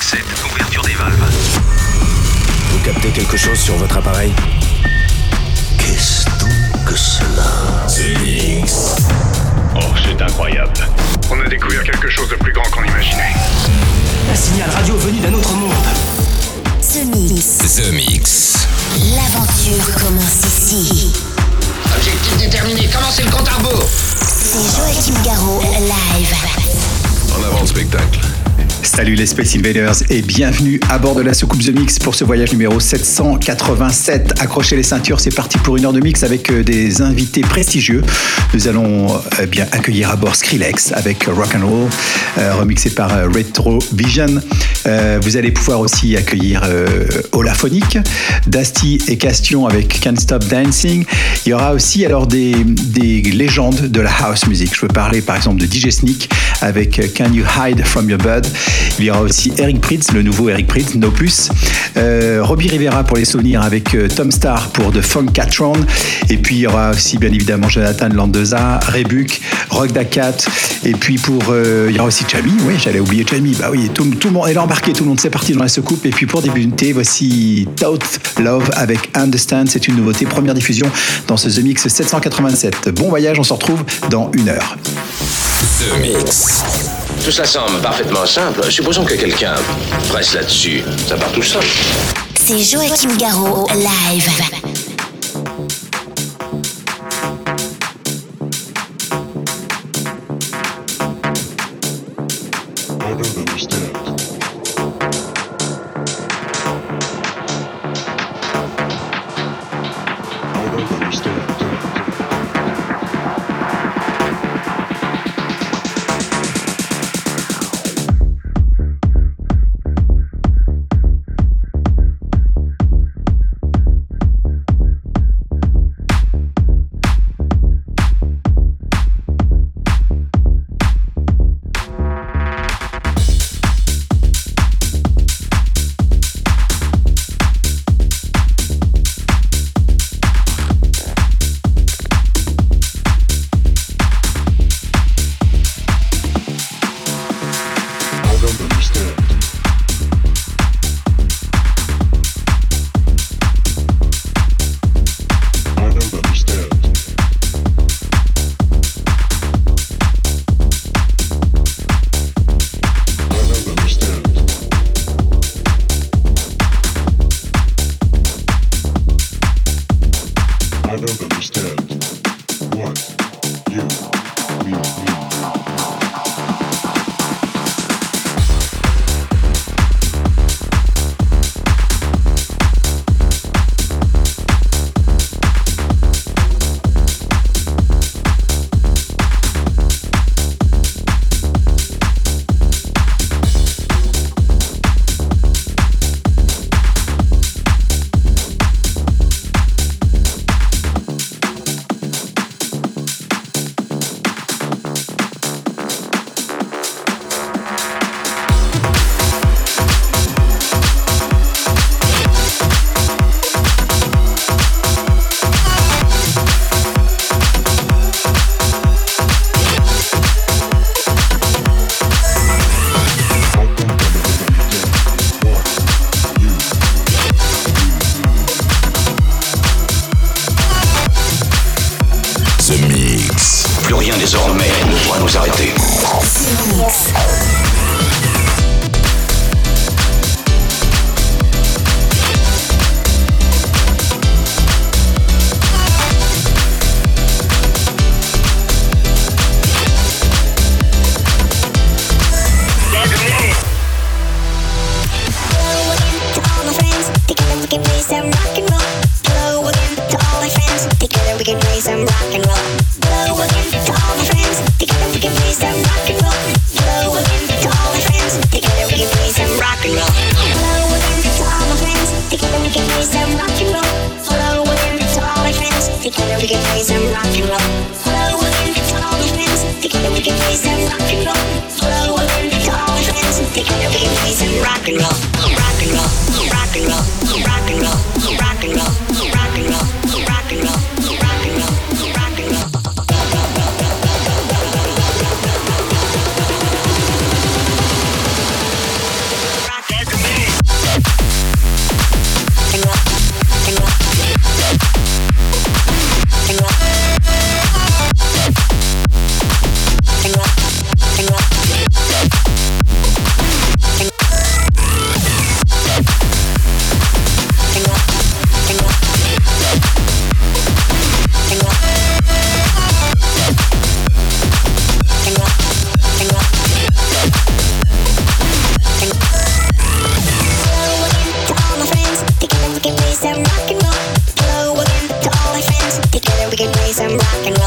5-7, ouverture des valves. Vous captez quelque chose sur votre appareil Qu'est-ce donc que cela Oh, c'est incroyable. On a découvert quelque chose de plus grand qu'on imaginait. Un signal radio venu d'un autre monde. The Mix. The Mix. L'aventure commence ici. Objectif déterminé, commencez le compte à rebours. C'est Joachim Garraud, live. En avant le spectacle. Salut les Space Invaders et bienvenue à bord de la soucoupe The Mix pour ce voyage numéro 787. Accrochez les ceintures, c'est parti pour une heure de mix avec euh, des invités prestigieux. Nous allons euh, bien accueillir à bord Skrillex avec Rock and Roll, euh, remixé par Retro Vision. Vous allez pouvoir aussi accueillir euh, Olaphonic, Dusty et Castion avec Can't Stop Dancing. Il y aura aussi alors des, des légendes de la house music. Je veux parler par exemple de DJ Sneak avec Can You Hide From Your Bud. Il y aura aussi Eric Pritz, le nouveau Eric Pritz, No Plus. Euh, Robbie Rivera pour les souvenirs avec euh, Tom Starr pour The Funkatron. Et puis il y aura aussi bien évidemment Jonathan Landeza, Rebuck, Rock Dakat. Et puis pour euh, il y aura aussi Jamie. Oui, j'allais oublier Jamie. Bah oui, tout, tout le monde est embarqué, tout le monde c'est parti dans la soucoupe. Et puis pour débuter, voici Doubt Love avec Understand. C'est une nouveauté, première diffusion dans ce The Mix 787. Bon voyage, on se retrouve dans une heure. The Mix. Tout ça semble parfaitement simple. Supposons que quelqu'un presse là-dessus. Ça part tout seul. C'est Joachim Garraud, live. I'm rockin'.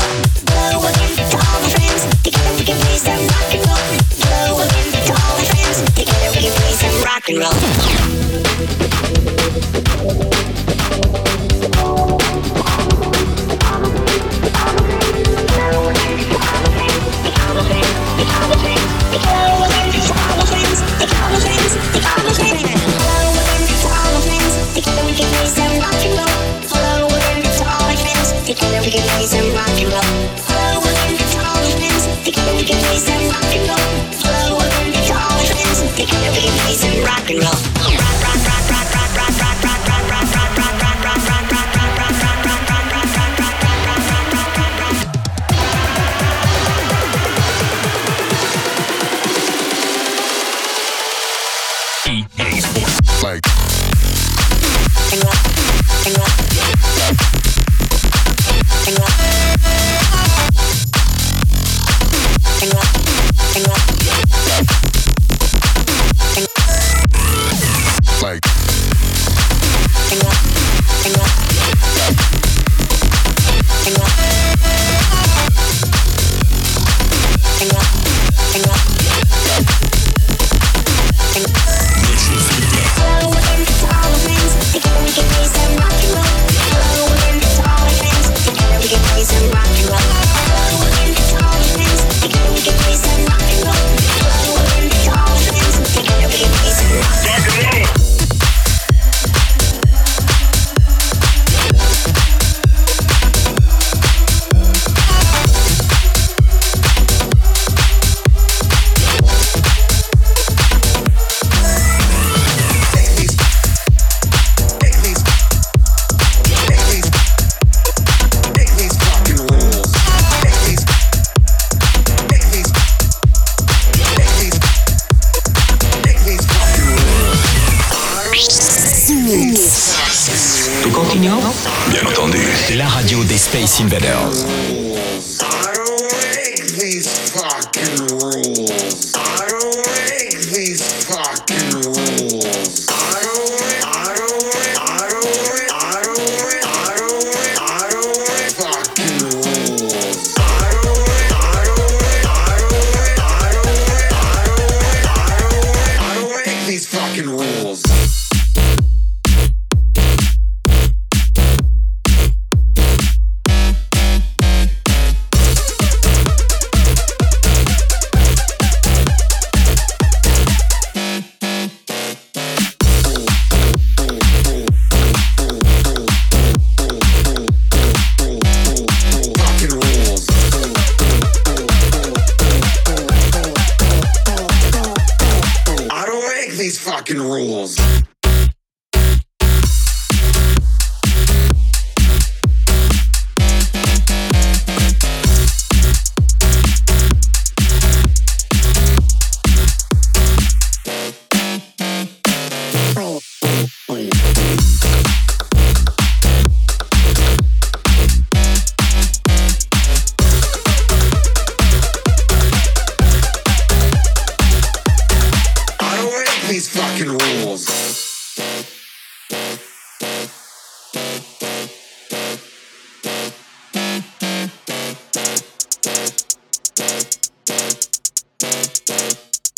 Invader.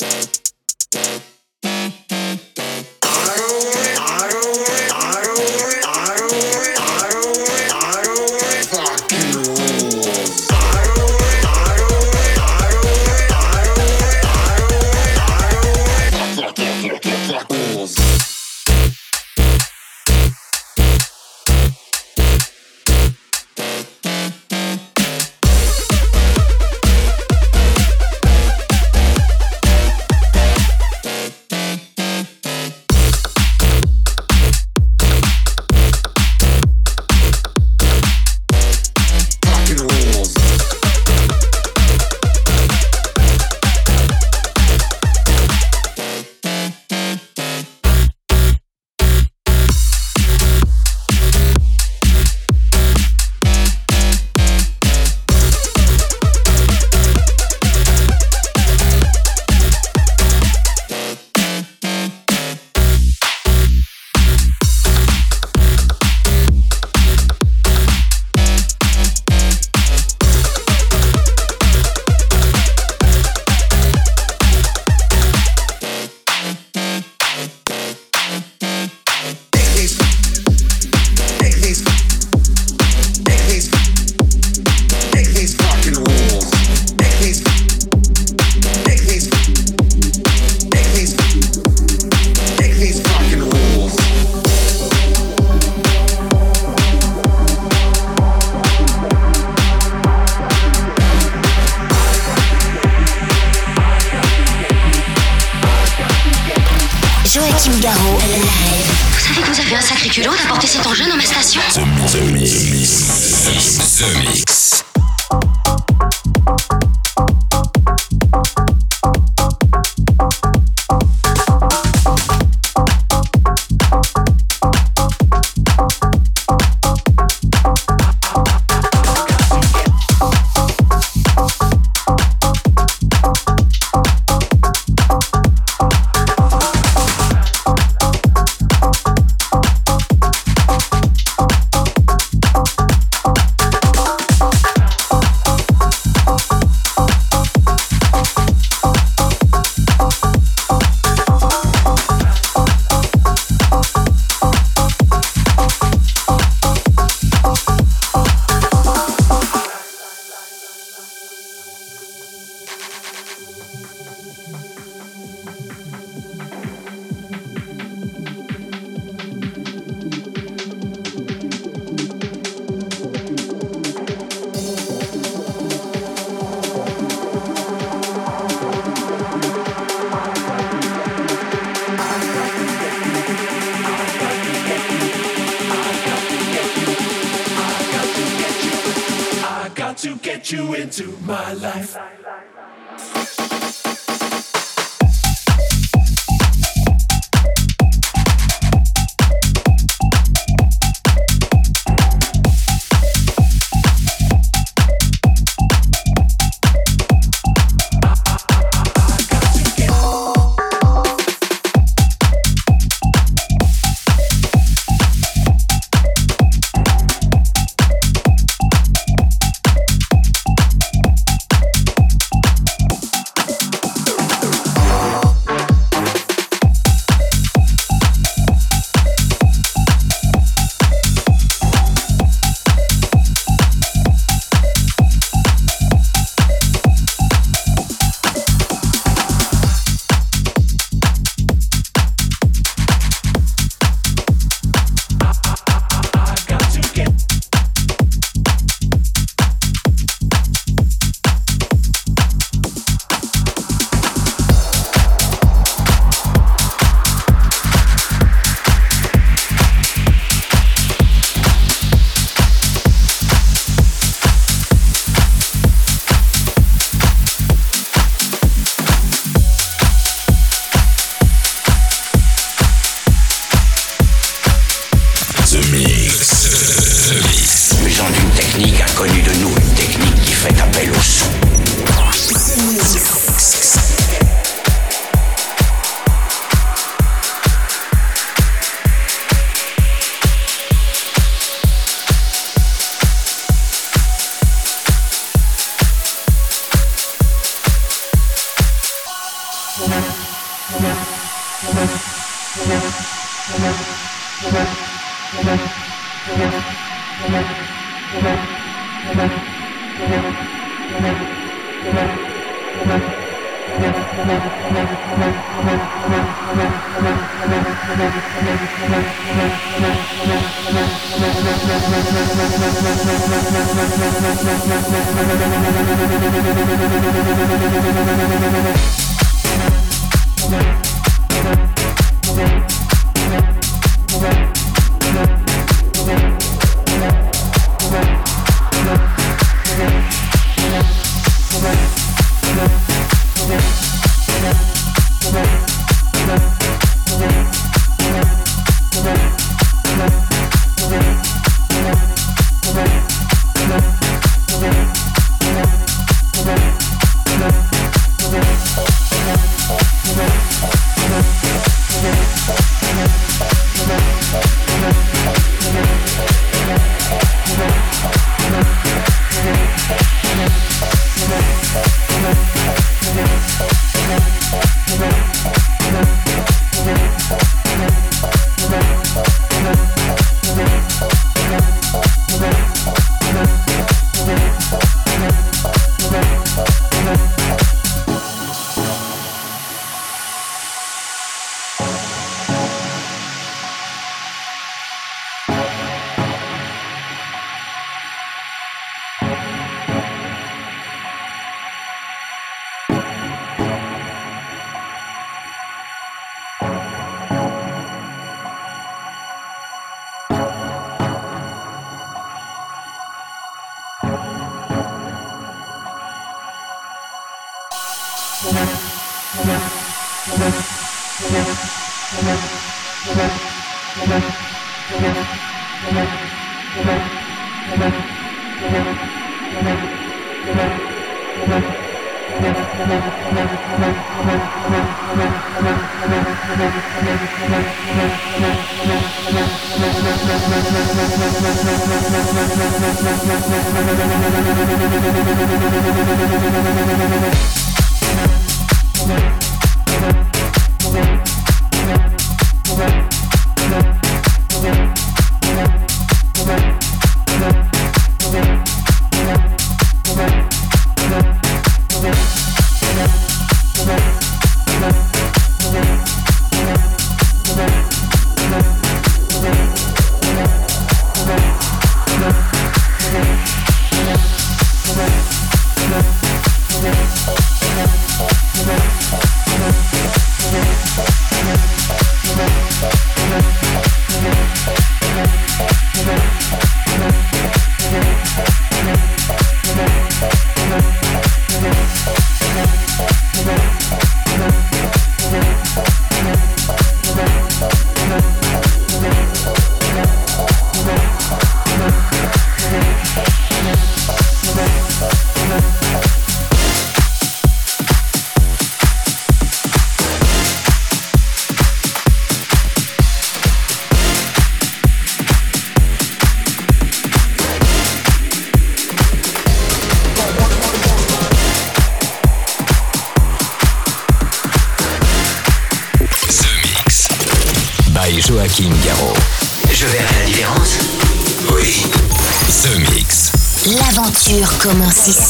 you Joachim Garraud. Vous savez que vous avez un sacré culot d'apporter cet engin dans ma station The Mix. The Mix. The Mix. The Mix.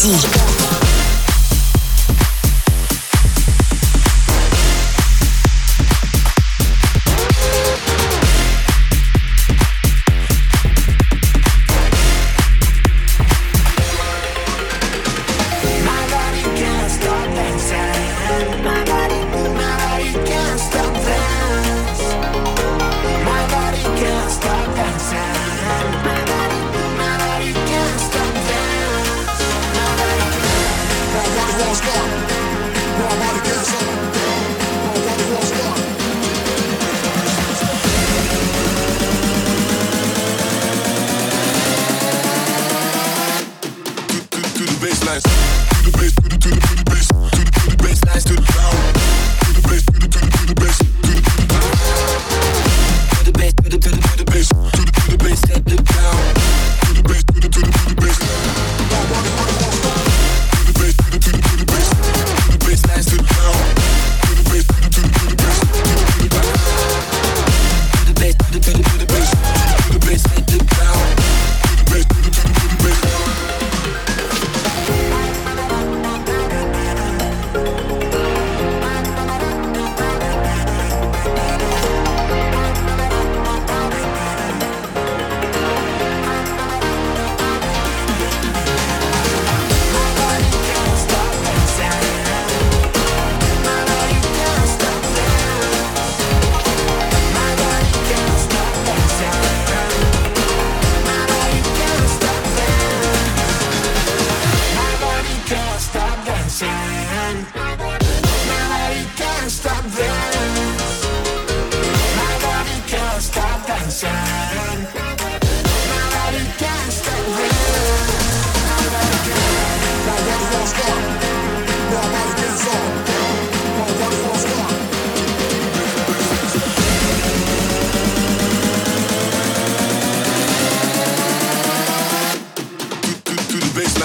Commence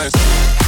nice.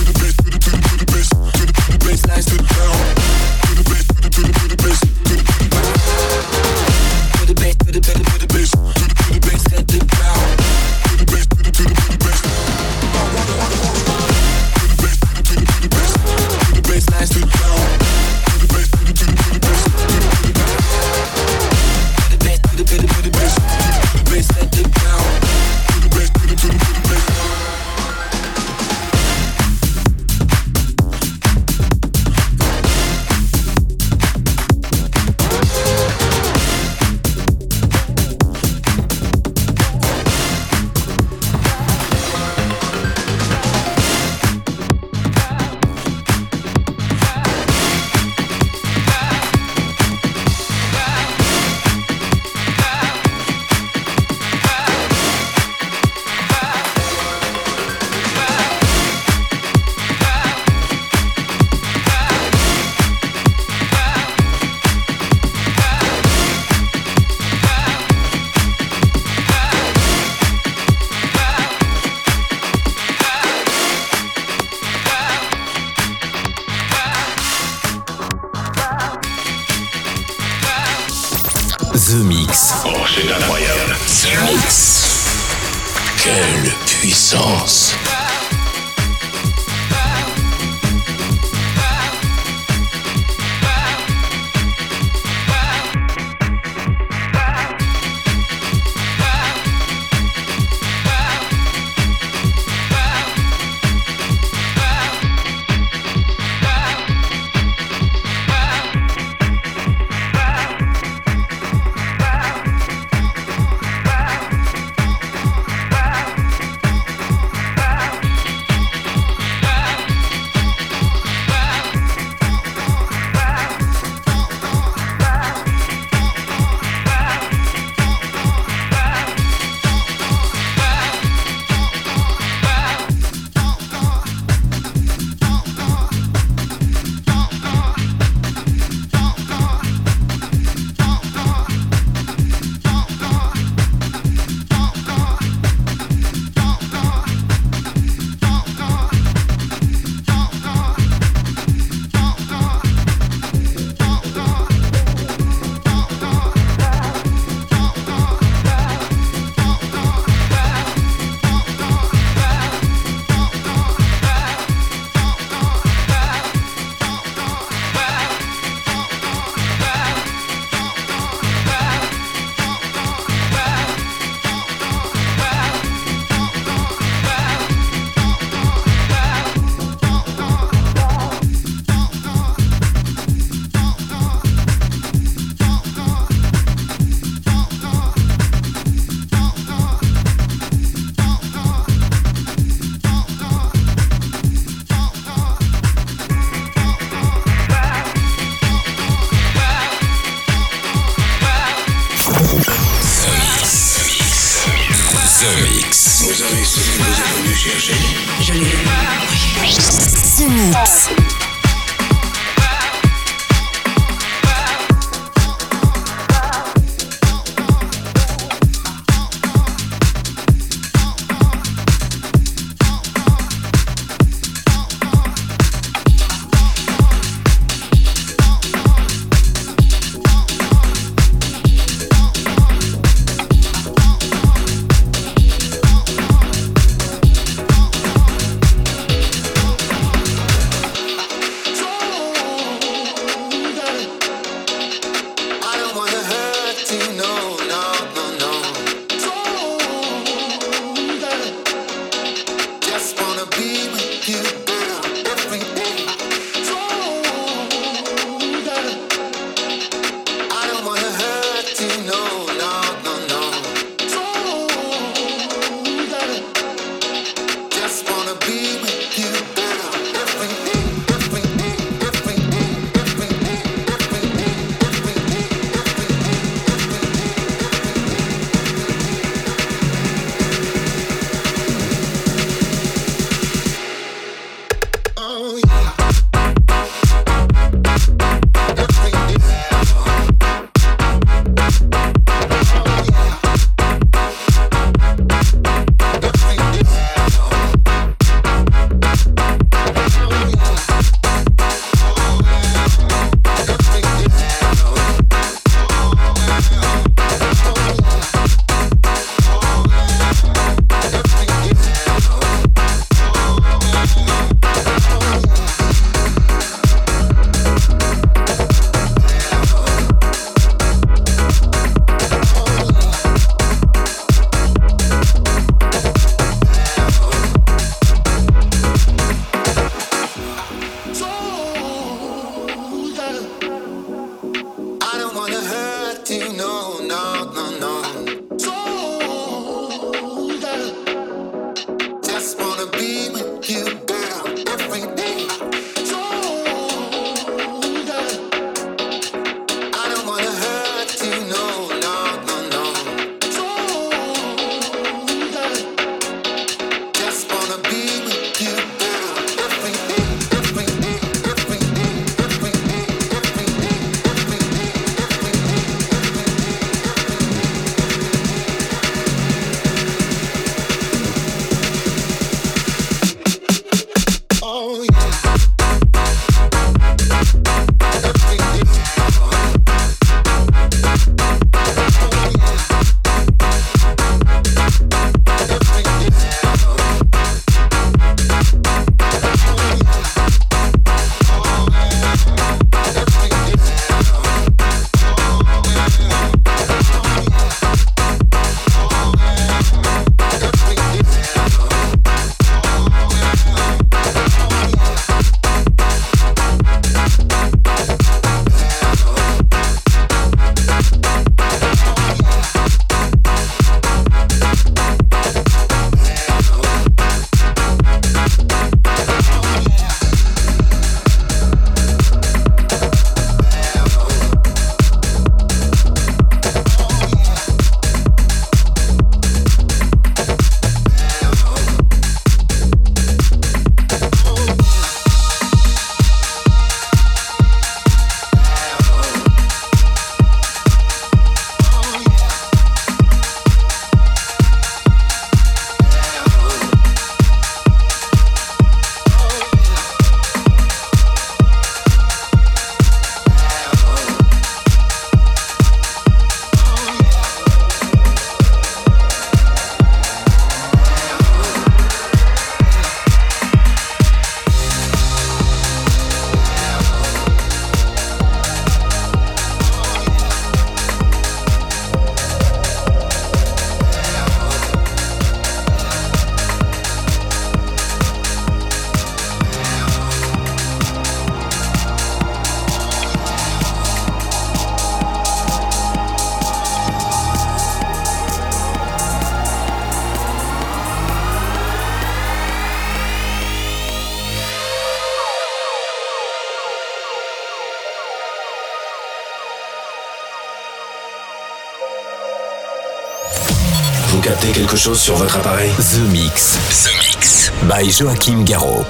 Sur votre appareil The Mix. The Mix. By Joachim Garraud.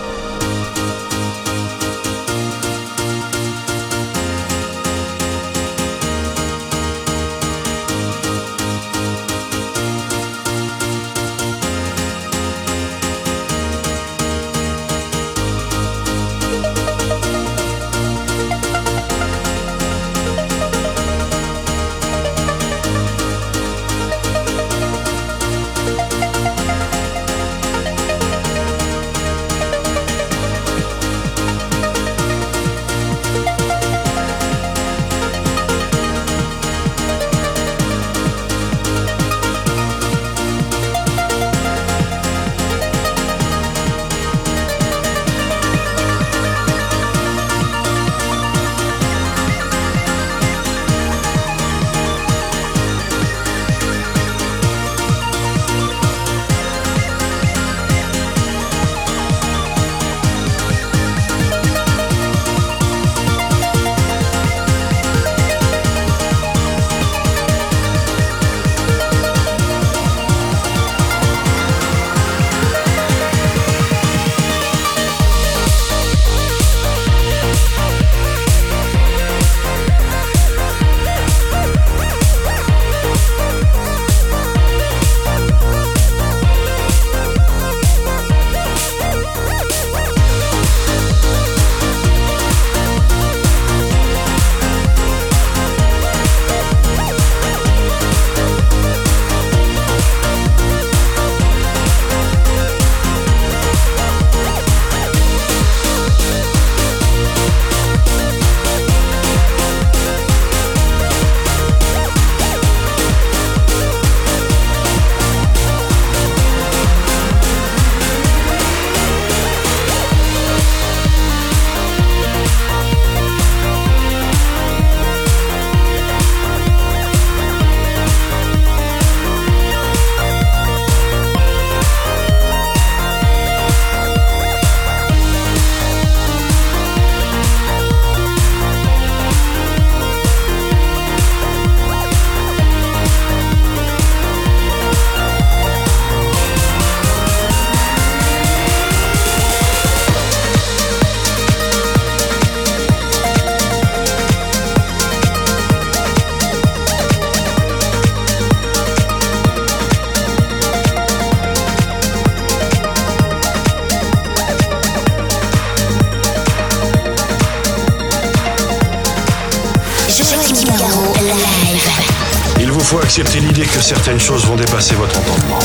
Accepter l'idée que certaines choses vont dépasser votre entendement.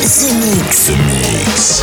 The Mix. The Mix.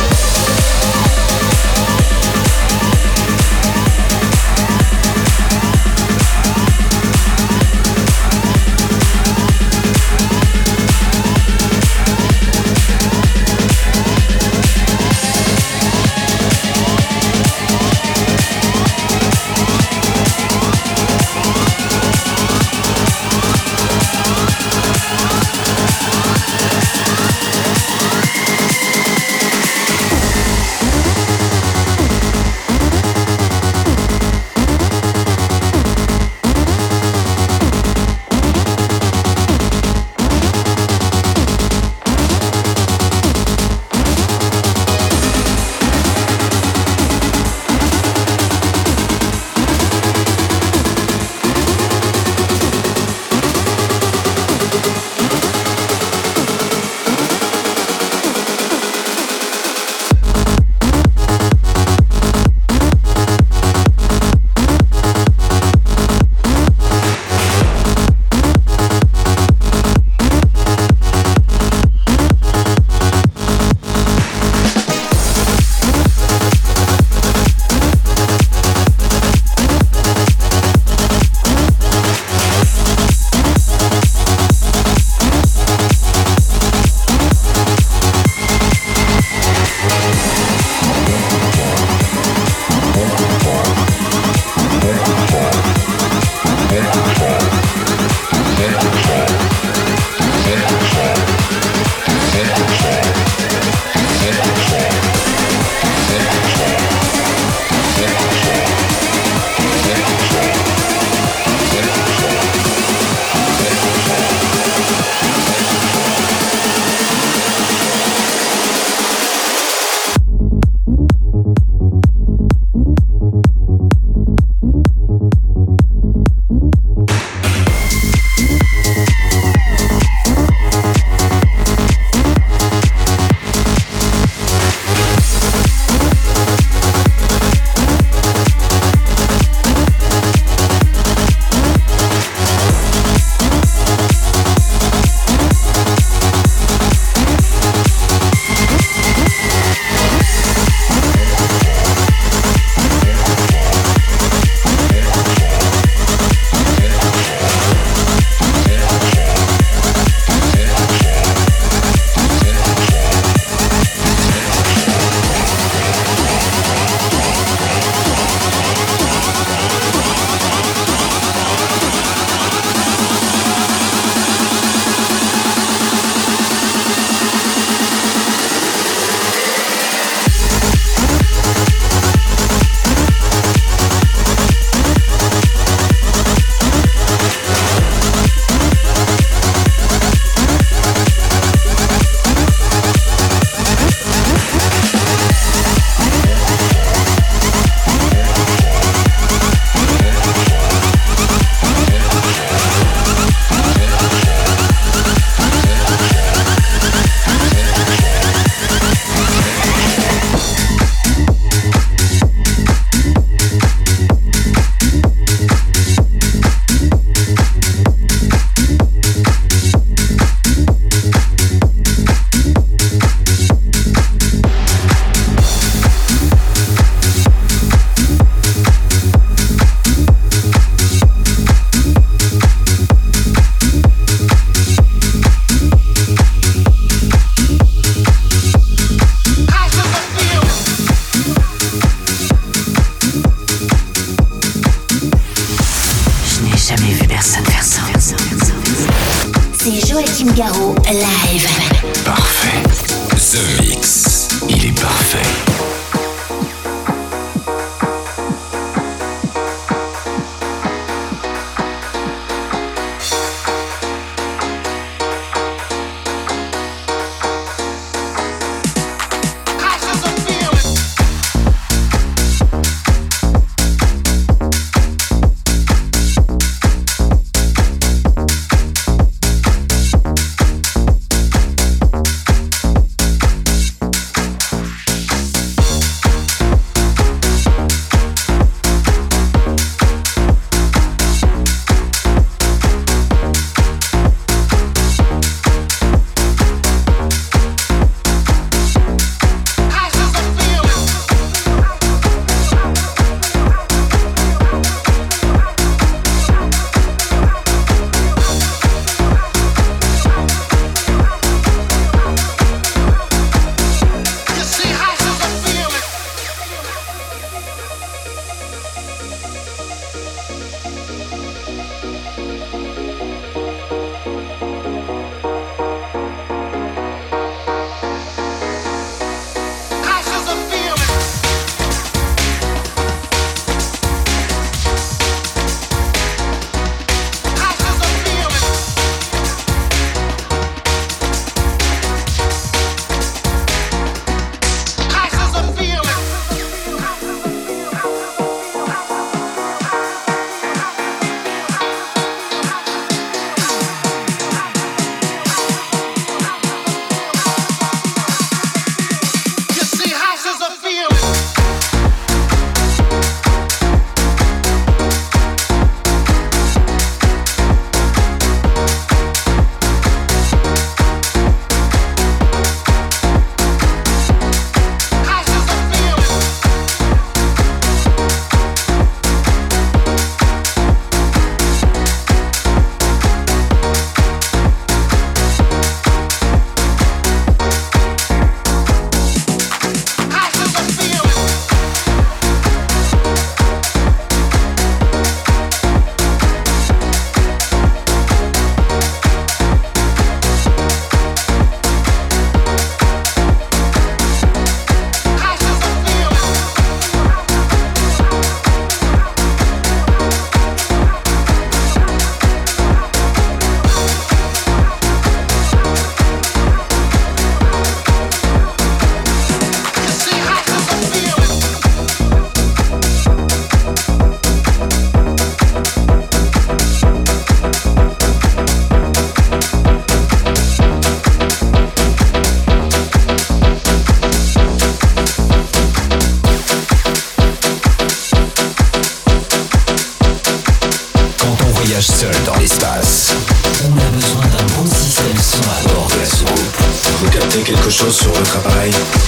chose sur le travail.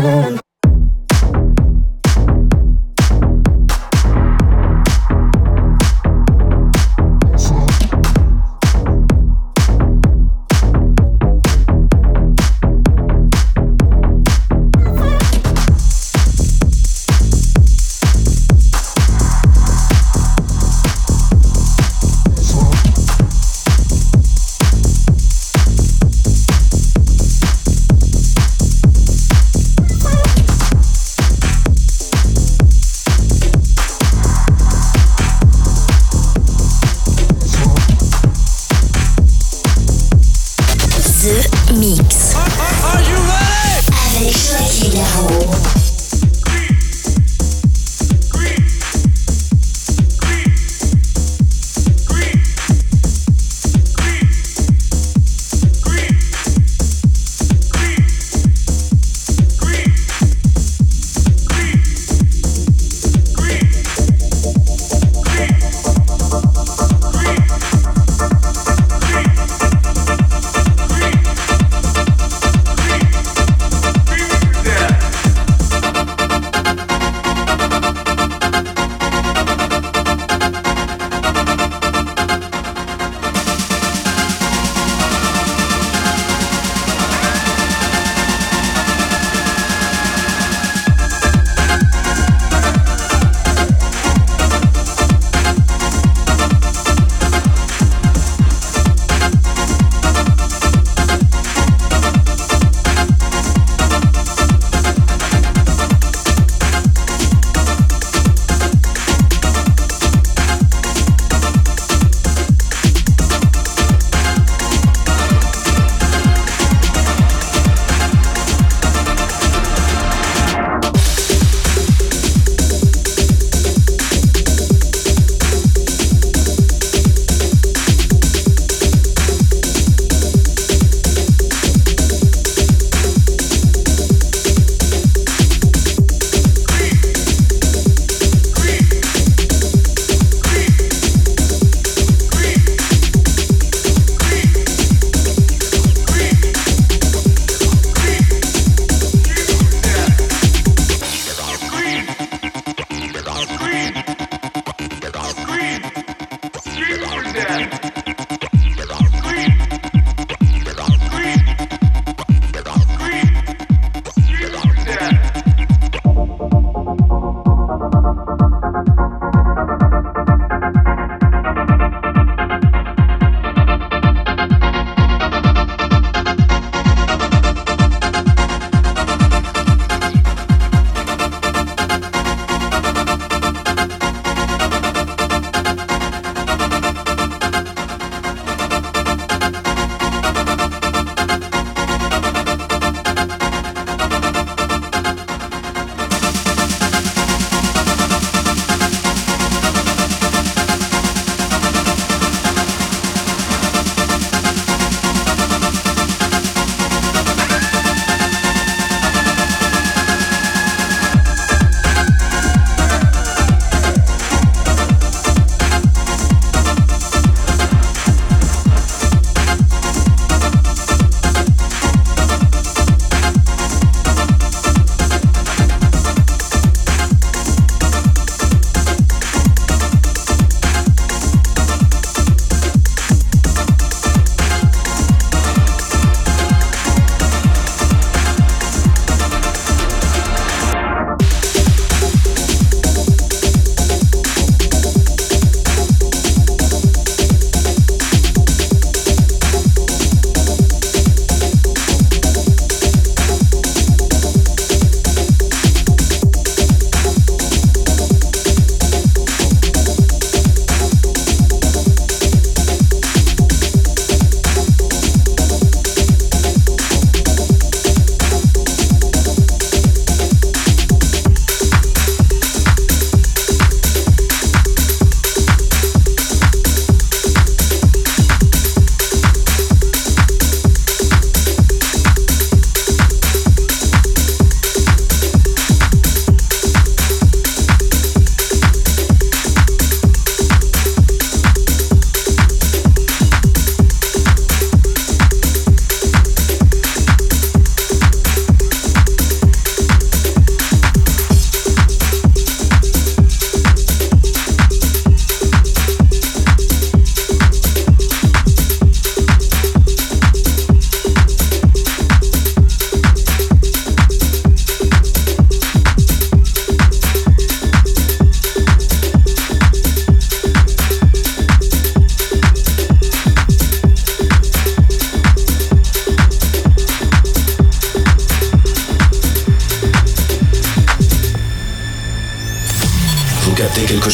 soon.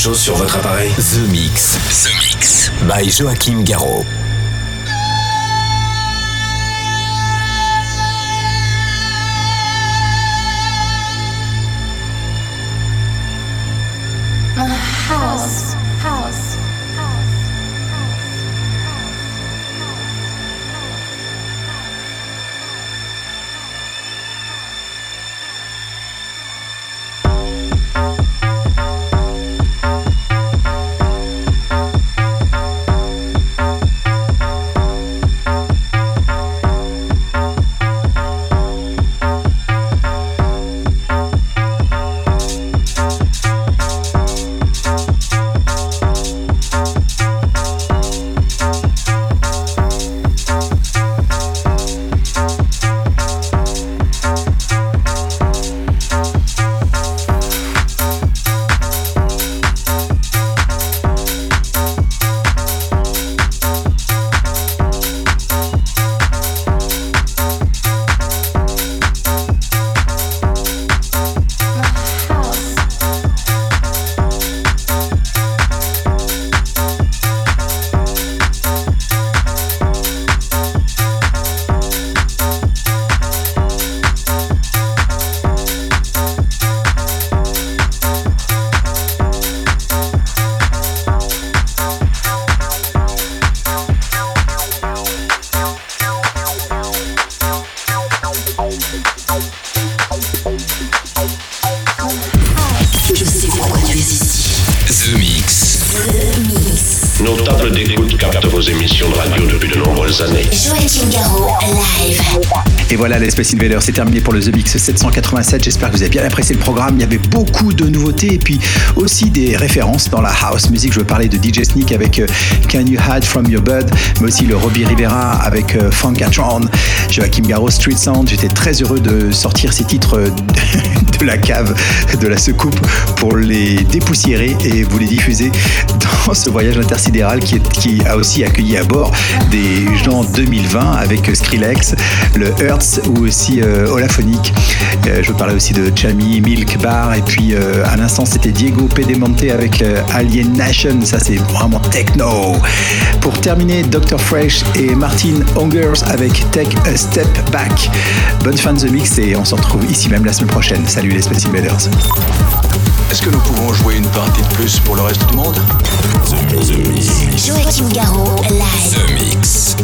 Chose sur votre appareil The Mix. The Mix. By Joachim Garraud. Voilà, les Space Invaders, c'est terminé pour le The Mix 787. J'espère que vous avez bien apprécié le programme. Il y avait beaucoup de nouveautés et puis aussi des références dans la house music. Je veux parler de DJ Sneak avec euh, Can You Hide From Your Bud, mais aussi le Robbie Rivera avec euh, Funkatron, Joachim Garraud, Street Sound. J'étais très heureux de sortir ces titres de la cave, de la secoupe pour les dépoussiérer et vous les diffuser dans ce voyage intersidéral qui, a aussi accueilli à bord des gens 2020 avec Skrillex, le Hertz ou aussi euh, Holaphonic. Euh, je parlais aussi de Chami, Milk Bar et puis euh, à l'instant c'était Diego Pedemonte avec euh, Alien Nation, ça c'est vraiment techno. Pour terminer, Dr. Fresh et Martin Hongers avec Take a Step Back. Bonne fin de The Mix et on se retrouve ici même la semaine prochaine. Salut les Space Invaders. Est-ce que nous pouvons jouer une partie de plus pour le reste du monde? Joachim Garraud, live. The Mix.